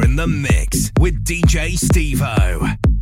in the mix with DJ Stevo.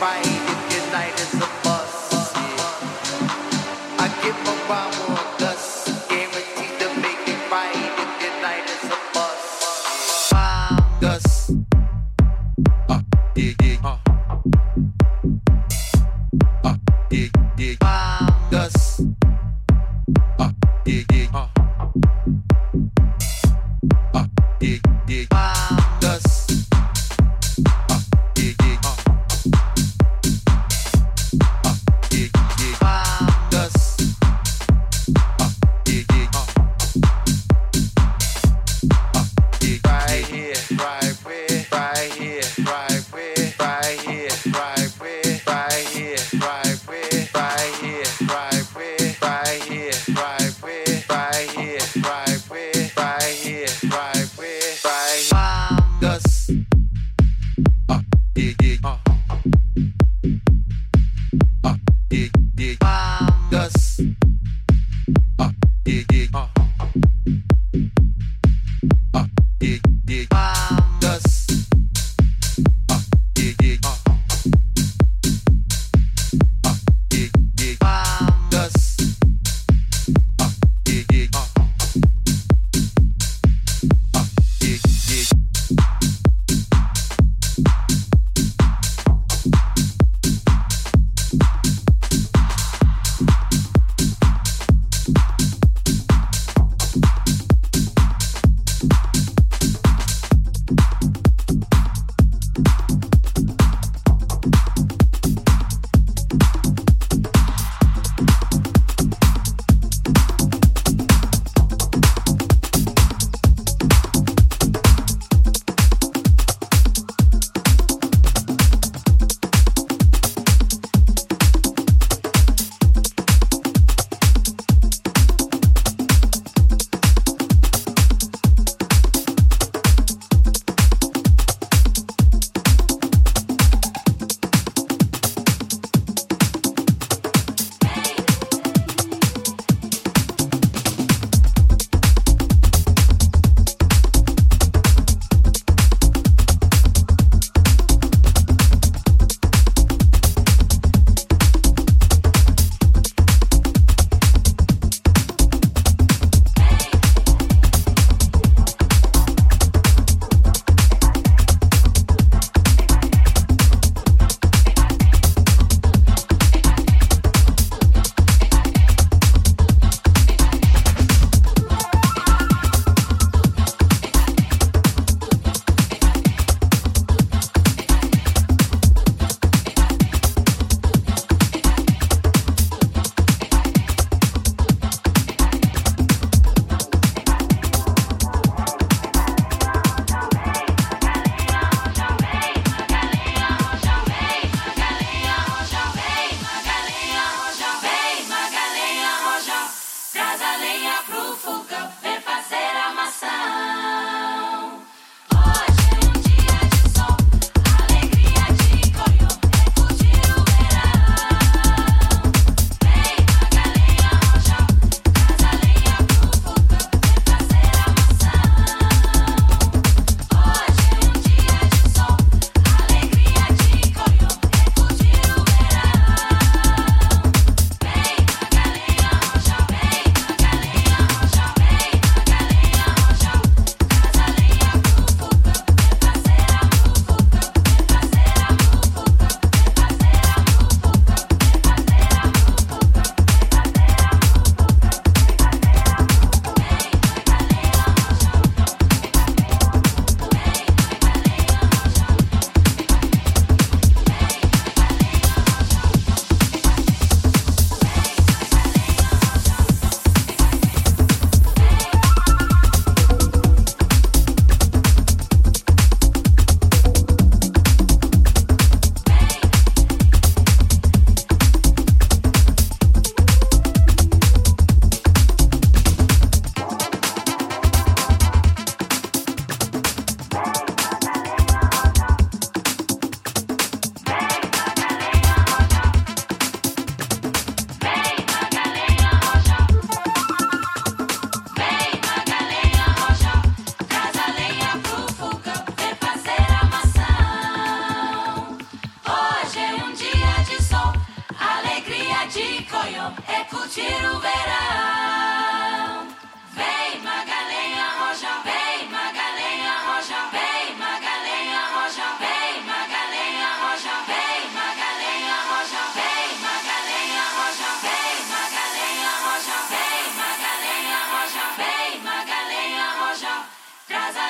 right if night is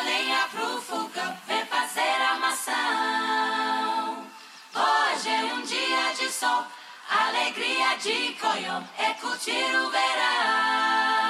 a lenha pro fogão, vem fazer a maçã. Hoje é um dia de sol, alegria de coiô, é curtir o verão.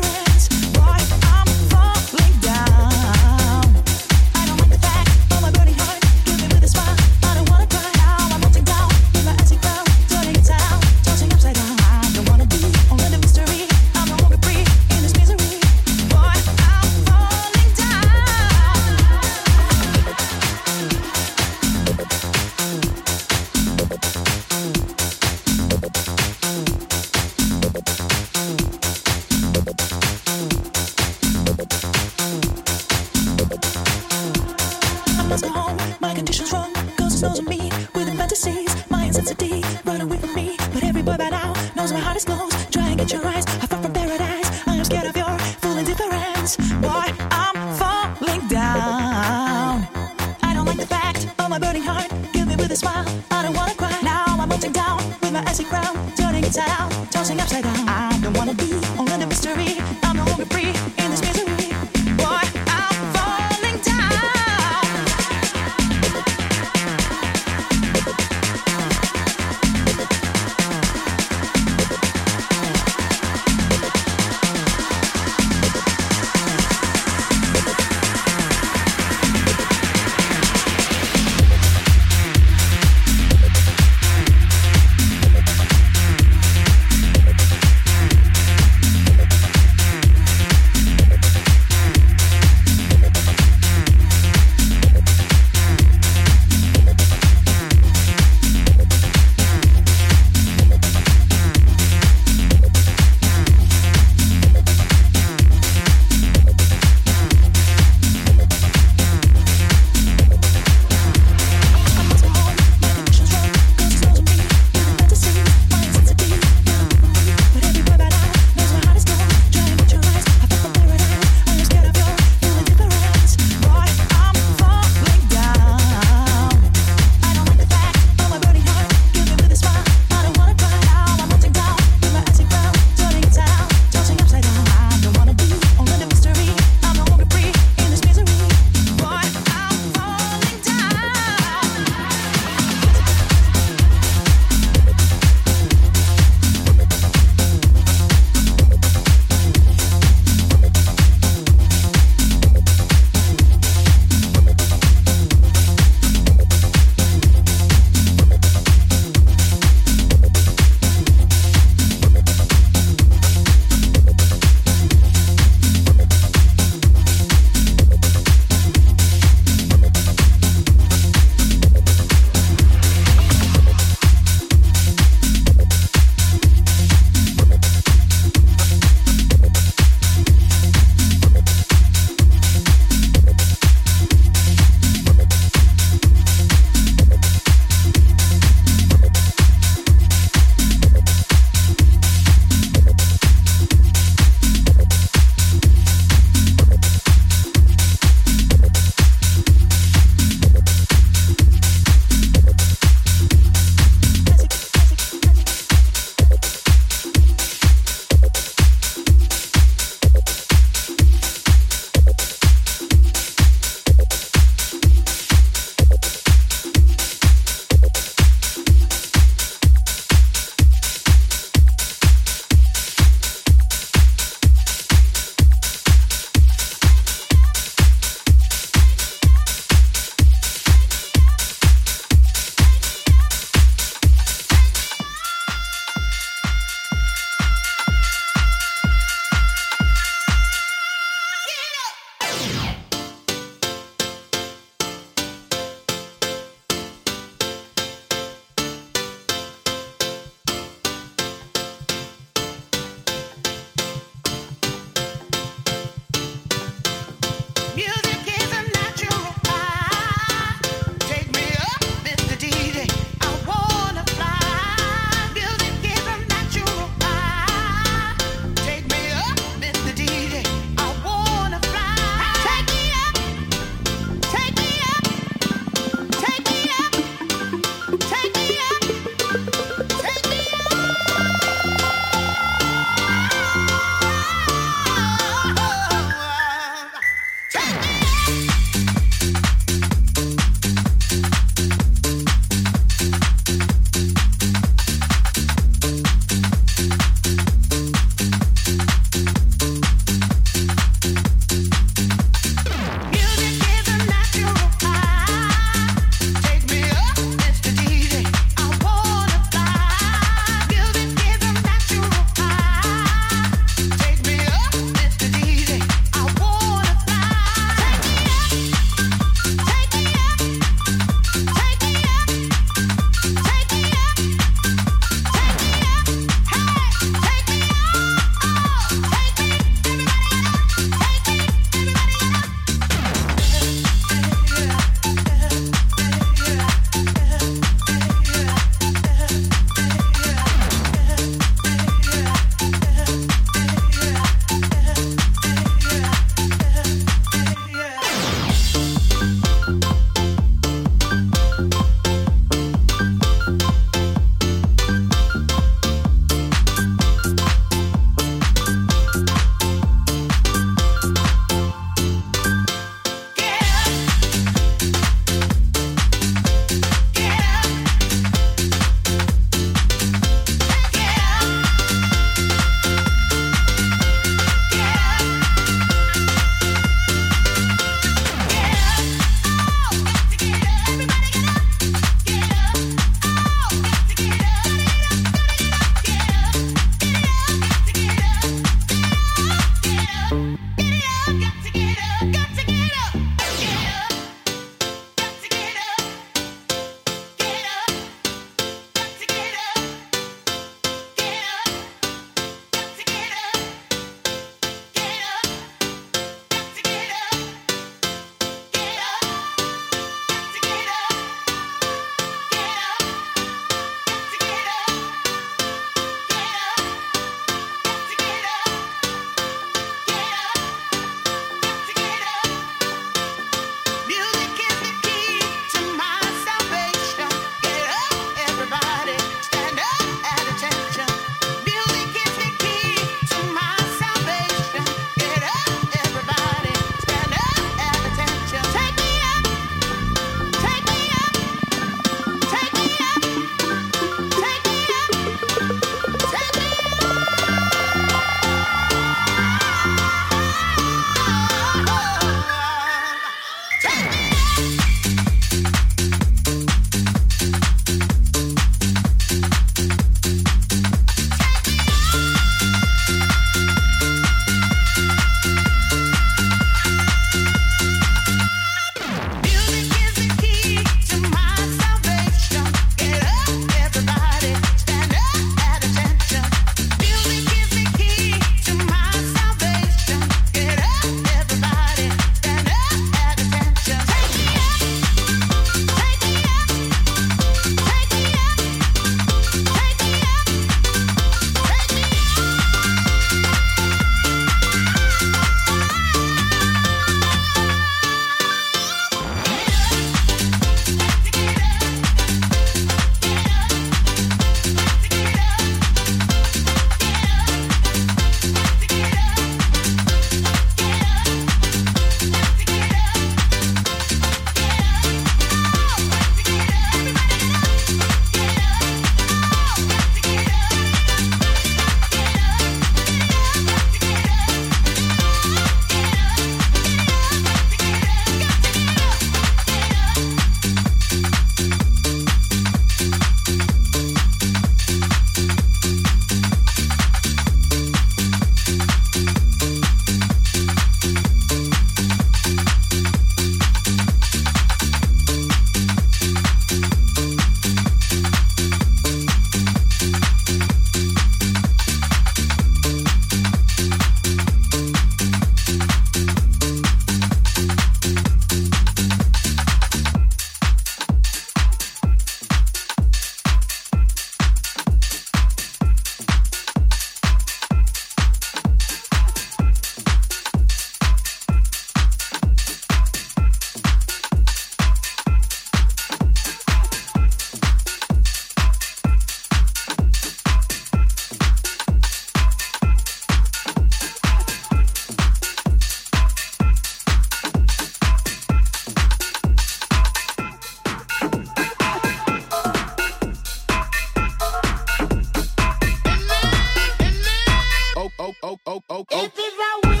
that will.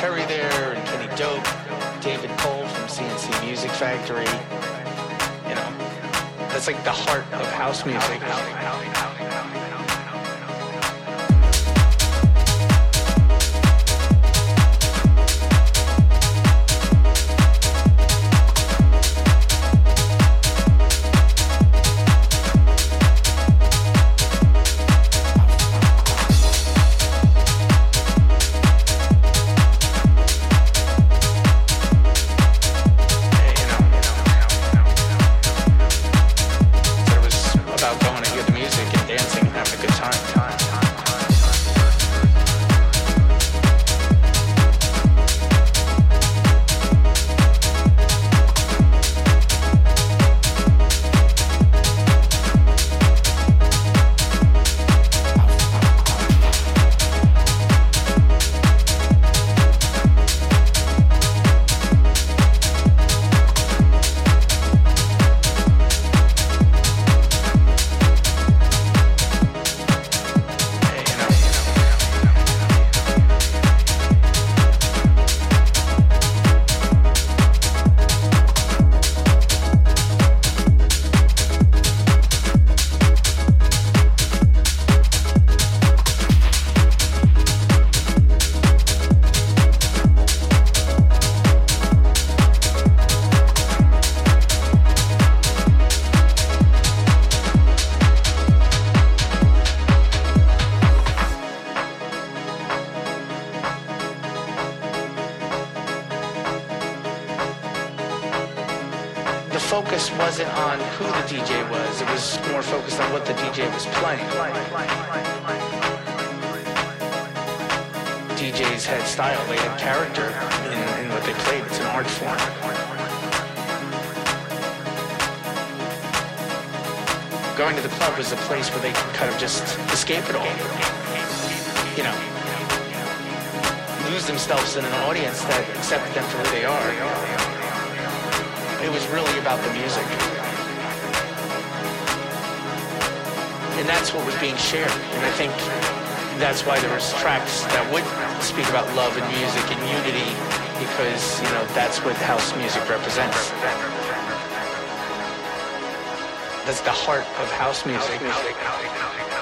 Terry there and Kenny Dope, David Cole from C+C Music Factory. You know, that's like the heart of house music. speak about love and music and unity because, you know, that's what house music represents. That's the heart of house music. House music.